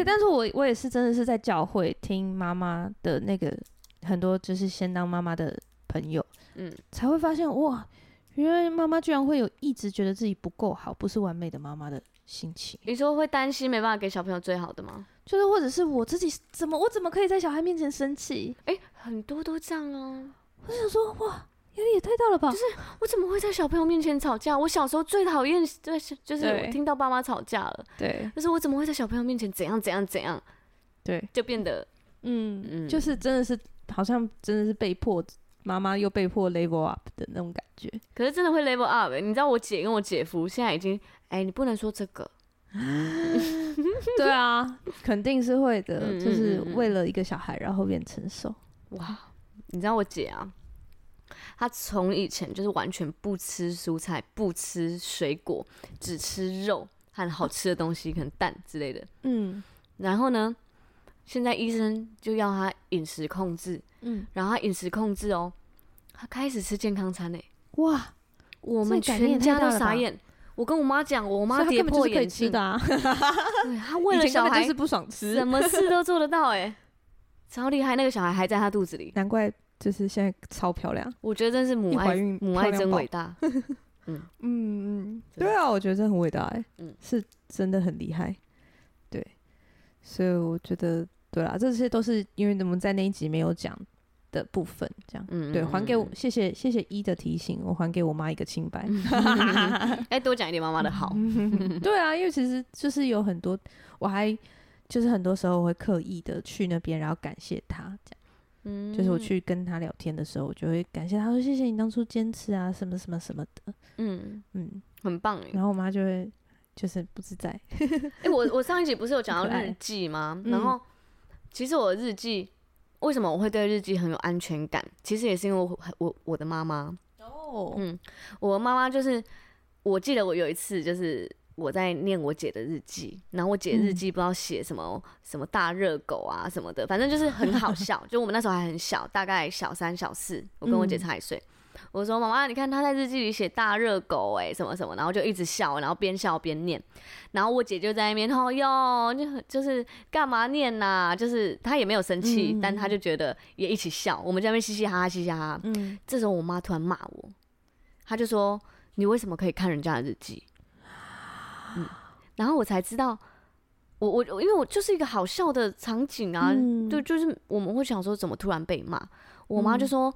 但但是我我也是真的是在教会听妈妈的那个很多就是先当妈妈的朋友，嗯，才会发现哇，原来妈妈居然会有一直觉得自己不够好，不是完美的妈妈的心情。你说会担心没办法给小朋友最好的吗？就是或者是我自己怎么我怎么可以在小孩面前生气？哎、欸，很多都这样啊。我想说哇。压力也太大了吧！就是我怎么会在小朋友面前吵架？我小时候最讨厌就是就是我听到爸妈吵架了。对，就是我怎么会在小朋友面前怎样怎样怎样？对，就变得嗯嗯，就是真的是好像真的是被迫妈妈又被迫 level up 的那种感觉。可是真的会 level up？欸，你知道我姐跟我姐夫现在已经哎、欸，你不能说这个。对啊，肯定是会的，就是为了一个小孩然后变成熟。哇，你知道我姐啊？他从以前就是完全不吃蔬菜，不吃水果，只吃肉和好吃的东西，可能蛋之类的。嗯，然后呢，现在医生就要他饮食控制。嗯，然后他饮食控制哦，他开始吃健康餐诶。哇，我们全家都傻眼。我跟我妈讲，我妈跌破眼镜的啊。对，他为了小孩就是不爽吃，什么事都做得到诶，超厉害。那个小孩还在他肚子里，难怪。就是现在超漂亮，我觉得真是母爱，母爱真伟大。嗯嗯嗯，对啊，我觉得这很伟大哎，嗯，是真的很厉害。对，所以我觉得对啦，这些都是因为我们在那一集没有讲的部分，这样，嗯，对，还给我，谢谢谢谢一的提醒，我还给我妈一个清白。哎，多讲一点妈妈的好。对啊，因为其实就是有很多，我还就是很多时候我会刻意的去那边，然后感谢他这样。嗯，就是我去跟他聊天的时候，我就会感谢他说谢谢你当初坚持啊，什么什么什么的。嗯嗯，很棒。然后我妈就会就是不自在。哎、欸，我我上一集不是有 讲到日记吗？然后其实我的日记为什么我会对日记很有安全感？其实也是因为我我我的妈妈。哦，嗯，我妈妈就是我记得我有一次就是。我在念我姐的日记，然后我姐日记不知道写什么、嗯、什么大热狗啊什么的，反正就是很好笑。就我们那时候还很小，大概小三小四，我跟我姐差一岁。嗯、我说妈妈，你看她在日记里写大热狗哎、欸、什么什么，然后就一直笑，然后边笑边念。然后我姐就在那边哦哟，就就是干嘛念呐、啊？就是她也没有生气，嗯、但她就觉得也一起笑。我们在那边嘻嘻哈哈嘻嘻哈哈。嗯，这时候我妈突然骂我，她就说：“你为什么可以看人家的日记？”嗯，然后我才知道，我我因为我就是一个好笑的场景啊，嗯、对，就是我们会想说怎么突然被骂，我妈就说、嗯、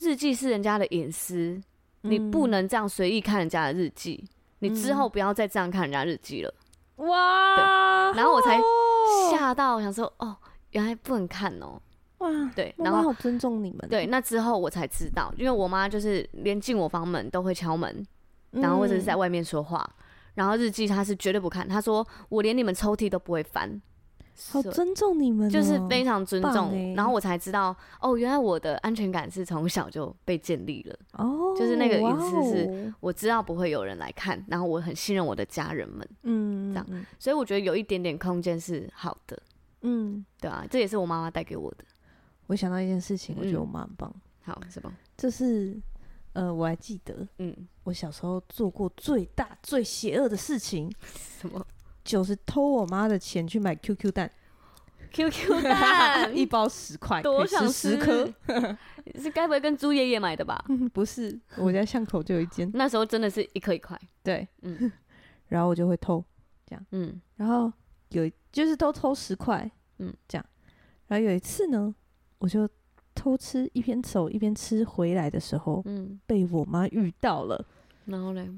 日记是人家的隐私，你不能这样随意看人家的日记，嗯、你之后不要再这样看人家日记了。哇，对，然后我才吓到，想说哦，原来不能看哦。哇，对，然后好尊重你们。对，那之后我才知道，因为我妈就是连进我房门都会敲门，然后或者是在外面说话。嗯然后日记他是绝对不看，他说我连你们抽屉都不会翻，好尊重你们，就是非常尊重。然后我才知道，哦，原来我的安全感是从小就被建立了。哦，就是那个隐私是我知道不会有人来看，然后我很信任我的家人们，嗯，这样，所以我觉得有一点点空间是好的，嗯，对啊，这也是我妈妈带给我的。我想到一件事情，我觉得我妈很棒。好，什么？就是。呃，我还记得，嗯，我小时候做过最大最邪恶的事情，什么？就是偷我妈的钱去买 QQ 蛋，QQ 蛋 一包十块，多想十颗，是该不会跟猪爷爷买的吧？不是，我家巷口就有一间，那时候真的是一颗一块，对，嗯，然后我就会偷，这样，嗯，然后有就是都偷十块，嗯，这样，然后有一次呢，我就。偷吃一边走一边吃回来的时候，嗯，被我妈遇到了，然后嘞，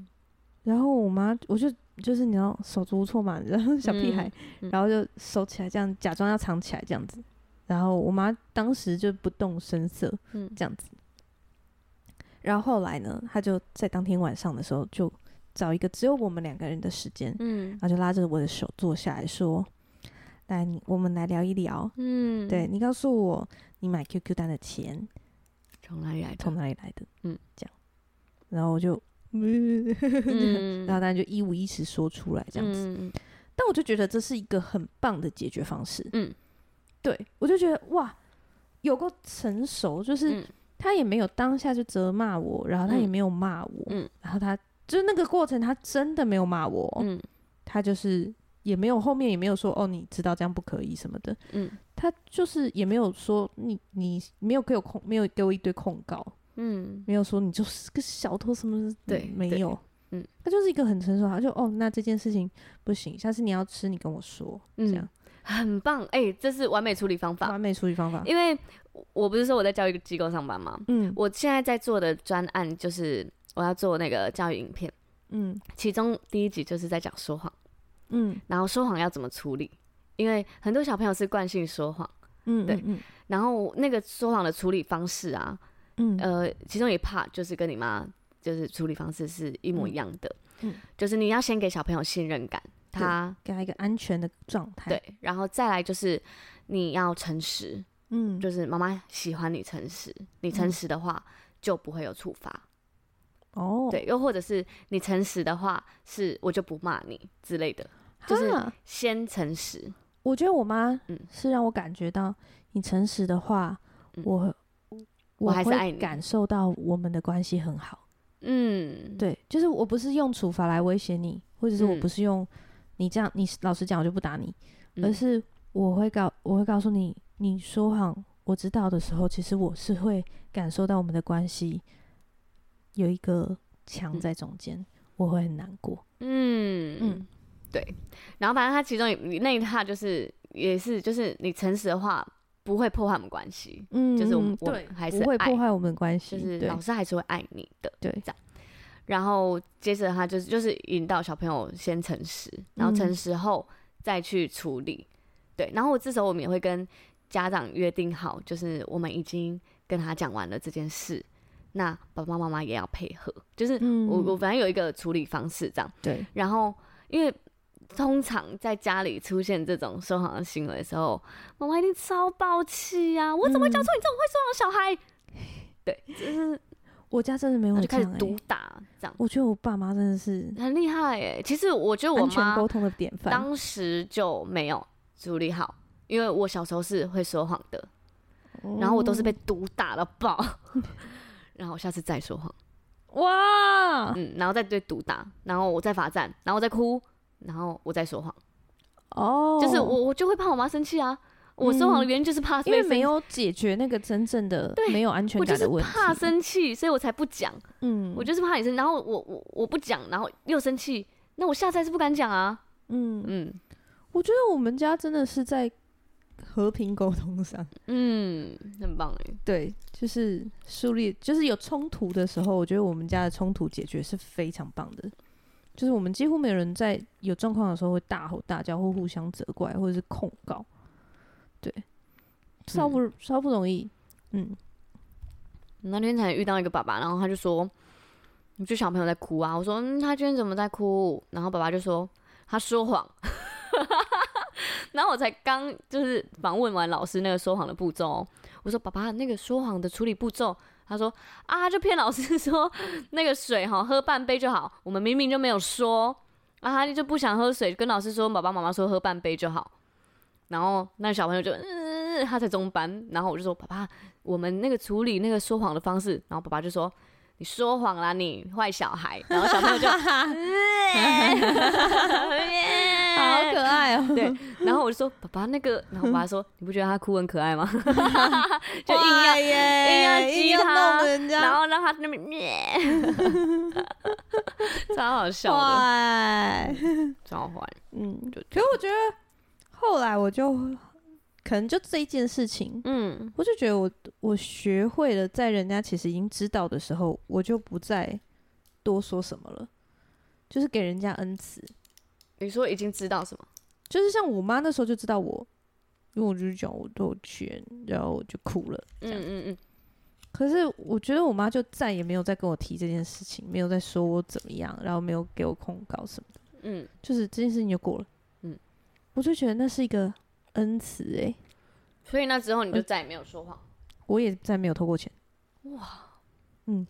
然后我妈我就就是你知道手足无措嘛，然后小屁孩，嗯嗯、然后就收起来这样假装要藏起来这样子，然后我妈当时就不动声色，嗯，这样子，然后后来呢，她就在当天晚上的时候就找一个只有我们两个人的时间，嗯，然后就拉着我的手坐下来说。来，我们来聊一聊。嗯，对，你告诉我，你买 QQ 单的钱从哪里来的？从哪里来的？嗯，这样，然后我就，嗯、然后大家就一五一十说出来，这样子。嗯、但我就觉得这是一个很棒的解决方式。嗯，对，我就觉得哇，有够成熟，就是他也没有当下就责骂我，然后他也没有骂我，嗯，然后他就是那个过程，他真的没有骂我，嗯，他就是。也没有后面也没有说哦，你知道这样不可以什么的。嗯，他就是也没有说你你没有给我控，没有给我一堆控告。嗯，没有说你就是个小偷什么的。对，没有。嗯，他就是一个很成熟，他就哦，那这件事情不行，下次你要吃，你跟我说。嗯，这样很棒。哎、欸，这是完美处理方法。完美处理方法。因为我不是说我在教育机构上班吗？嗯，我现在在做的专案就是我要做那个教育影片。嗯，其中第一集就是在讲说谎。嗯，然后说谎要怎么处理？因为很多小朋友是惯性说谎。嗯，对。嗯，然后那个说谎的处理方式啊，嗯，呃，其中一 part 就是跟你妈就是处理方式是一模一样的。嗯，就是你要先给小朋友信任感，他给他一个安全的状态。对，然后再来就是你要诚实。嗯，就是妈妈喜欢你诚实，你诚实的话就不会有处罚。哦，对，又或者是你诚实的话，是我就不骂你之类的，就是先诚实。我觉得我妈嗯是让我感觉到，你诚实的话，我我还是爱你，感受到我们的关系很好。嗯，对，就是我不是用处罚来威胁你，或者是我不是用你这样，你老实讲我就不打你，而是我会告我会告诉你，你说谎我知道的时候，其实我是会感受到我们的关系。有一个墙在中间，嗯，我会很难过。嗯嗯，对。然后反正他其中那一套就是也是就是你诚实的话不会破坏我们关系。嗯，就是我们对还是不会破坏我们关系，就是老师还是会爱你的。对，这样。然后接着他就是就是引导小朋友先诚实，然后诚实后再去处理。嗯，对，然后我这时候我们也会跟家长约定好，就是我们已经跟他讲完了这件事。那爸爸妈妈也要配合，就是我、嗯、我反正有一个处理方式这样。对。然后，因为通常在家里出现这种说谎的行为的时候，妈妈一定超爆气啊！我怎么会教出你这种会说谎的小孩？嗯、对，就是我家真的没有、欸、就开始毒打这样。我觉得我爸妈真的是很厉害哎。其实我觉得我妈沟通的典范，当时就没有处理好，因为我小时候是会说谎的、哦，然后我都是被毒打了爆。然后我下次再说谎，哇，嗯，然后再对毒打，然后我再罚站，然后我再哭，然后我再说谎，哦，就是我我就会怕我妈生气啊，我说谎的原因就是怕，因为没有解决那个真正的没有安全感的问题，我就是怕生气，所以我才不讲，嗯，我就是怕你生，然后我我我不讲，然后又生气，那我下次还是不敢讲啊，嗯。嗯，我觉得我们家真的是在。和平沟通上，嗯，很棒哎。对，就是树立，就是有冲突的时候，我觉得我们家的冲突解决是非常棒的。就是我们几乎没有人在有状况的时候会大吼大叫，或互相责怪，或者是控告。对，稍不稍不容易。嗯，那天才遇到一个爸爸，然后他就说：“你这小朋友在哭啊。”我说：“嗯，他今天怎么在哭？”然后爸爸就说：“他说谎。”然后我才刚就是访问完老师那个说谎的步骤，我说爸爸那个说谎的处理步骤，他说啊就骗老师 说那个水哈喝半杯就好，我们明明就没有说啊，他就不想喝水，跟老师说爸爸妈妈说喝半杯就好，然后那小朋友就嗯他在中班，然后我就说爸爸我们那个处理那个说谎的方式，然后爸爸就说你说谎啦你坏小孩，然后小朋友就。好可爱哦、喔！对，然后我就说爸爸那个，然后我爸说 你不觉得他哭很可爱吗？就硬要硬要激他，然后让他那边，超好笑的，超坏。嗯，就可是我觉得后来我就可能就这一件事情，嗯，我就觉得我我学会了，在人家其实已经知道的时候，我就不再多说什么了，就是给人家恩慈。你说已经知道什么？就是像我妈那时候就知道我，因为我就是讲我都有钱，然后我就哭了。嗯嗯嗯。可是我觉得我妈就再也没有再跟我提这件事情，没有再说我怎么样，然后没有给我控告什么的。嗯。就是这件事情就过了。嗯。我就觉得那是一个恩慈哎、欸。所以那之后你就再也没有说谎、呃。我也再没有偷过钱。哇。嗯。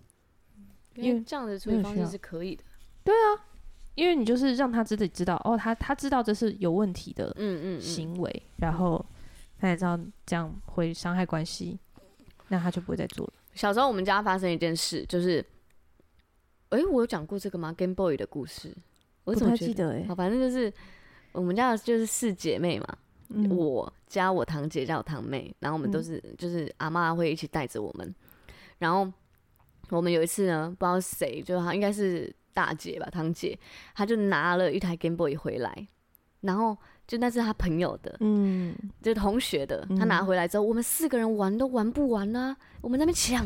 因为这样的处理方式是可以的。对啊。因为你就是让他自己知道哦，他他知道这是有问题的行为，嗯行为、然后他也知道这样会伤害关系，那他就不会再做了。小时候我们家发生一件事，就是，哎，我有讲过这个吗？Game Boy 的故事，我怎么记得哎。好，反正就是我们家就是四姐妹嘛，嗯、我加我堂姐加我堂妹，然后我们都是、嗯、就是阿妈会一起带着我们，然后我们有一次呢，不知道谁，就好像应该是大姐吧，堂姐，她就拿了一台 Game Boy 回来，然后。就那是她朋友的，嗯，就同学的，她拿回来之后，嗯、我们四个人玩都玩不完啊，我们在那边抢，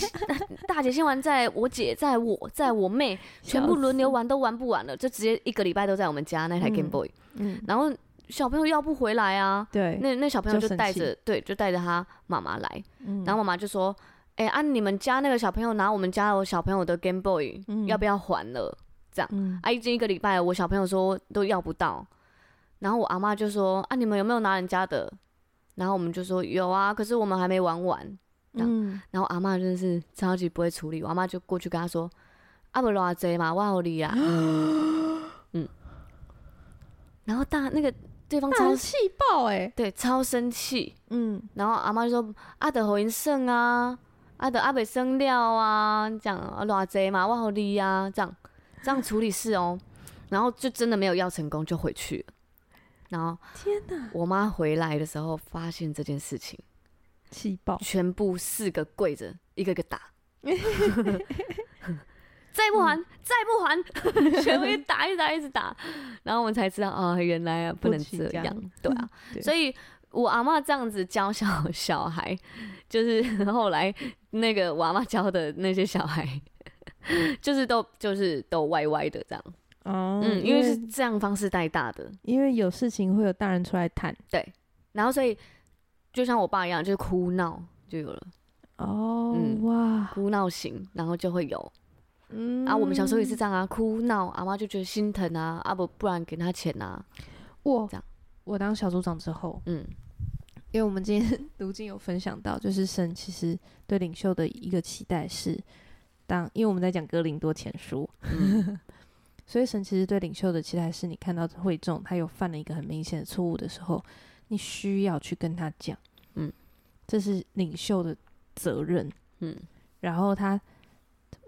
大姐先玩，在我姐，在我，在我妹，全部轮流玩都玩不完了，就直接一个礼拜都在我们家那台 Game Boy，嗯，嗯然后小朋友要不回来啊，对，那那小朋友就带着，对，就带着他妈妈来，嗯、然后妈妈就说，哎、欸，按、啊、你们家那个小朋友拿我们家我小朋友的 Game Boy，、嗯、要不要还了？这样，嗯、啊，已经一个礼拜了，我小朋友说都要不到。然后我阿妈就说：“啊，你们有没有拿人家的？”然后我们就说：“有啊，可是我们还没玩完。”嗯，然后阿妈真的是超级不会处理，我阿妈就过去跟他说：“阿不偌济嘛，我好你啊。”嗯，然后大那个对方超气爆哎、欸，对，超生气。嗯，然后阿妈就说：“阿德好生啊，阿德阿北生料啊，这样啊偌济嘛，我好利啊，这样这样处理事哦。”然后就真的没有要成功，就回去了。然后，天哪！我妈回来的时候发现这件事情，气爆，全部四个跪着，一个一个打，再不还，再不还，全部一打，一直打，一直打。然后我们才知道，哦，原来啊，不能这样，对啊。所以我阿妈这样子教小小孩，就是后来那个我阿嬷教的那些小孩，就是都就是都歪歪的这样。哦，嗯，因为是这样方式带大的，因为有事情会有大人出来谈，对，然后所以就像我爸一样，就是哭闹就有了，哦，嗯、哇，哭闹型，然后就会有，嗯，啊，我们小时候也是这样啊，哭闹，阿妈就觉得心疼啊，啊不，不然给他钱啊，哇，这样，我当小组长之后，嗯，因为我们今天 读经有分享到，就是神其实对领袖的一个期待是，当因为我们在讲哥林多前书。嗯 所以神其实对领袖的期待是，你看到会众他有犯了一个很明显的错误的时候，你需要去跟他讲，嗯，这是领袖的责任，嗯，然后他，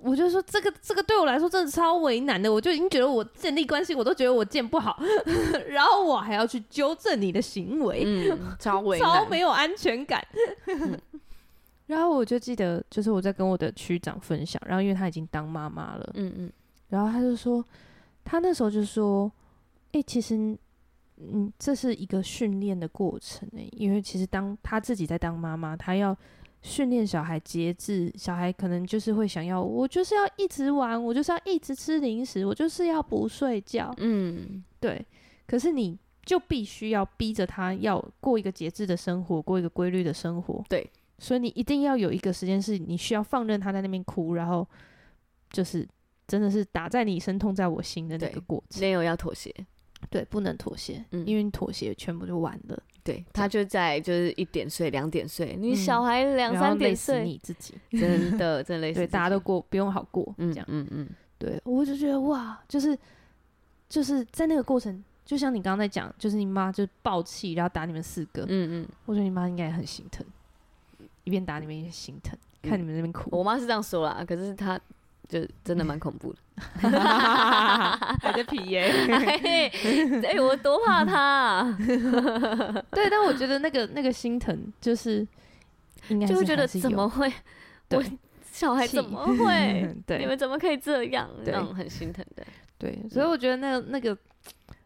我就说这个这个对我来说真的超为难的，我就已经觉得我建立关系我都觉得我建不好，然后我还要去纠正你的行为，嗯，超为难，超没有安全感，嗯、然后我就记得就是我在跟我的区长分享，然后因为他已经当妈妈了，嗯嗯，然后他就说。他那时候就说：“哎、欸，其实，嗯，这是一个训练的过程哎，因为其实当他自己在当妈妈，他要训练小孩节制，小孩可能就是会想要，我就是要一直玩，我就是要一直吃零食，我就是要不睡觉，嗯，对。可是你就必须要逼着他要过一个节制的生活，过一个规律的生活，对。所以你一定要有一个时间是你需要放任他在那边哭，然后就是。”真的是打在你身，痛在我心的那个过程，没有要妥协，对，不能妥协，嗯，因为你妥协全部就完了。对，他就在就是一点睡，两点睡，你小孩两三点睡，你自己。真的 真累死，对，大家都过不用好过，这样，嗯嗯，对，我就觉得哇，就是就是在那个过程，就像你刚刚在讲，就是你妈就暴气，然后打你们四个，嗯嗯，我觉得你妈应该也很心疼，一边打你们一边心疼，看你们那边哭。我妈是这样说啦，可是她。就真的蛮恐怖的，还在皮耶！哎，我多怕他啊！对，但我觉得那个那个心疼，就是应该就会觉得怎么会？我小孩怎么会？对，你们怎么可以这样？这样很心疼的。对，所以我觉得那个那个，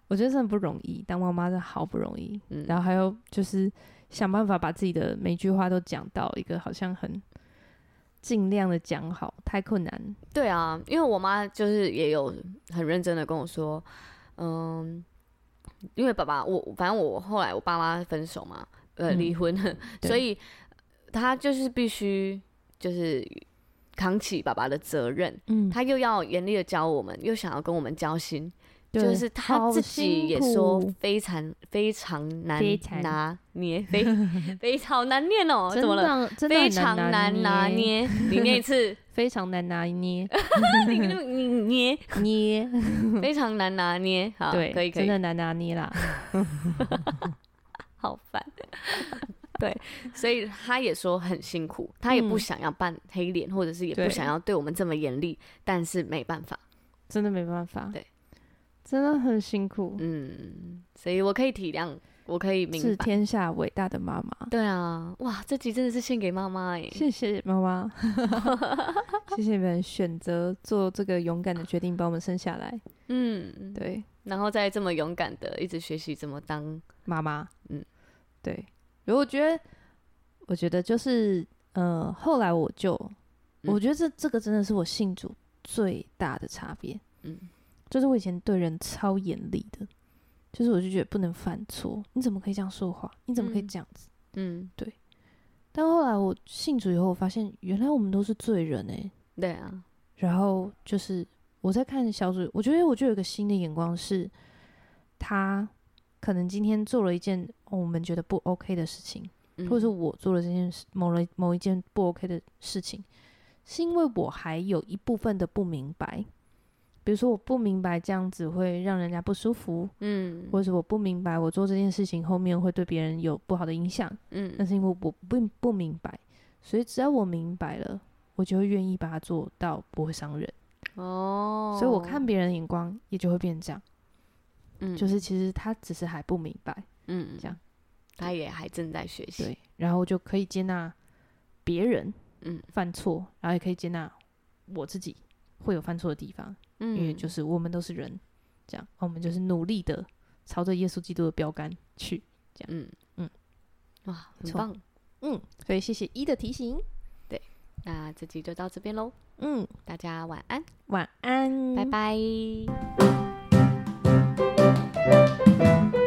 我觉得真的不容易，当妈妈真的好不容易。嗯然后还有就是想办法把自己的每句话都讲到一个好像很。尽量的讲好，太困难。对啊，因为我妈就是也有很认真的跟我说，嗯，因为爸爸我反正我后来我爸妈分手嘛，呃，离婚，嗯、所以他就是必须就是扛起爸爸的责任，嗯，他又要严厉的教我们，又想要跟我们交心。就是他自己也说非常非常难拿 捏，非非常难念哦，怎么了？非常难拿捏，你念一次，非常难拿捏，你你捏捏，非常难拿捏，好，对，可以可以，真的难拿捏啦，好烦，对，所以他也说很辛苦，他也不想要扮黑脸，或者是也不想要对我们这么严厉，但是没办法，真的没办法，对。真的很辛苦。嗯，所以我可以体谅。我可以明白，是天下伟大的妈妈。对啊，哇，这集真的是献给妈妈哎！谢谢妈妈，谢谢你们选择做这个勇敢的决定，把我们生下来。嗯，对，然后再这么勇敢的一直学习怎么当妈妈。嗯，对。如果我觉得，我觉得就是，呃，后来我就，嗯、我觉得这这个真的是我信主最大的差别。嗯，就是我以前对人超严厉的。就是我就觉得不能犯错，你怎么可以这样说话？你怎么可以这样子？嗯，对。但后来我信主以后，我发现原来我们都是罪人哎、欸。对啊。然后就是我在看小组，我觉得我就有一个新的眼光是，他可能今天做了一件我们觉得不 OK 的事情，嗯、或者是我做了这件事某了某一件不 OK 的事情，是因为我还有一部分的不明白。比如说我不明白这样子会让人家不舒服，嗯，或者是我不明白我做这件事情后面会对别人有不好的影响，嗯，那是因为我不不明白，所以只要我明白了，我就会愿意把它做到不会伤人，哦，所以我看别人的眼光也就会变这样，嗯，就是其实他只是还不明白，嗯，这样，他也还正在学习，对，然后就可以接纳别人，嗯，犯错，然后也可以接纳我自己会有犯错的地方。嗯，因为就是我们都是人，这样，我们就是努力的朝着耶稣基督的标杆去，这样，嗯嗯，哇，很棒，嗯，所以谢谢一的提醒，对，那这集就到这边喽，嗯，大家晚安，晚安，拜拜。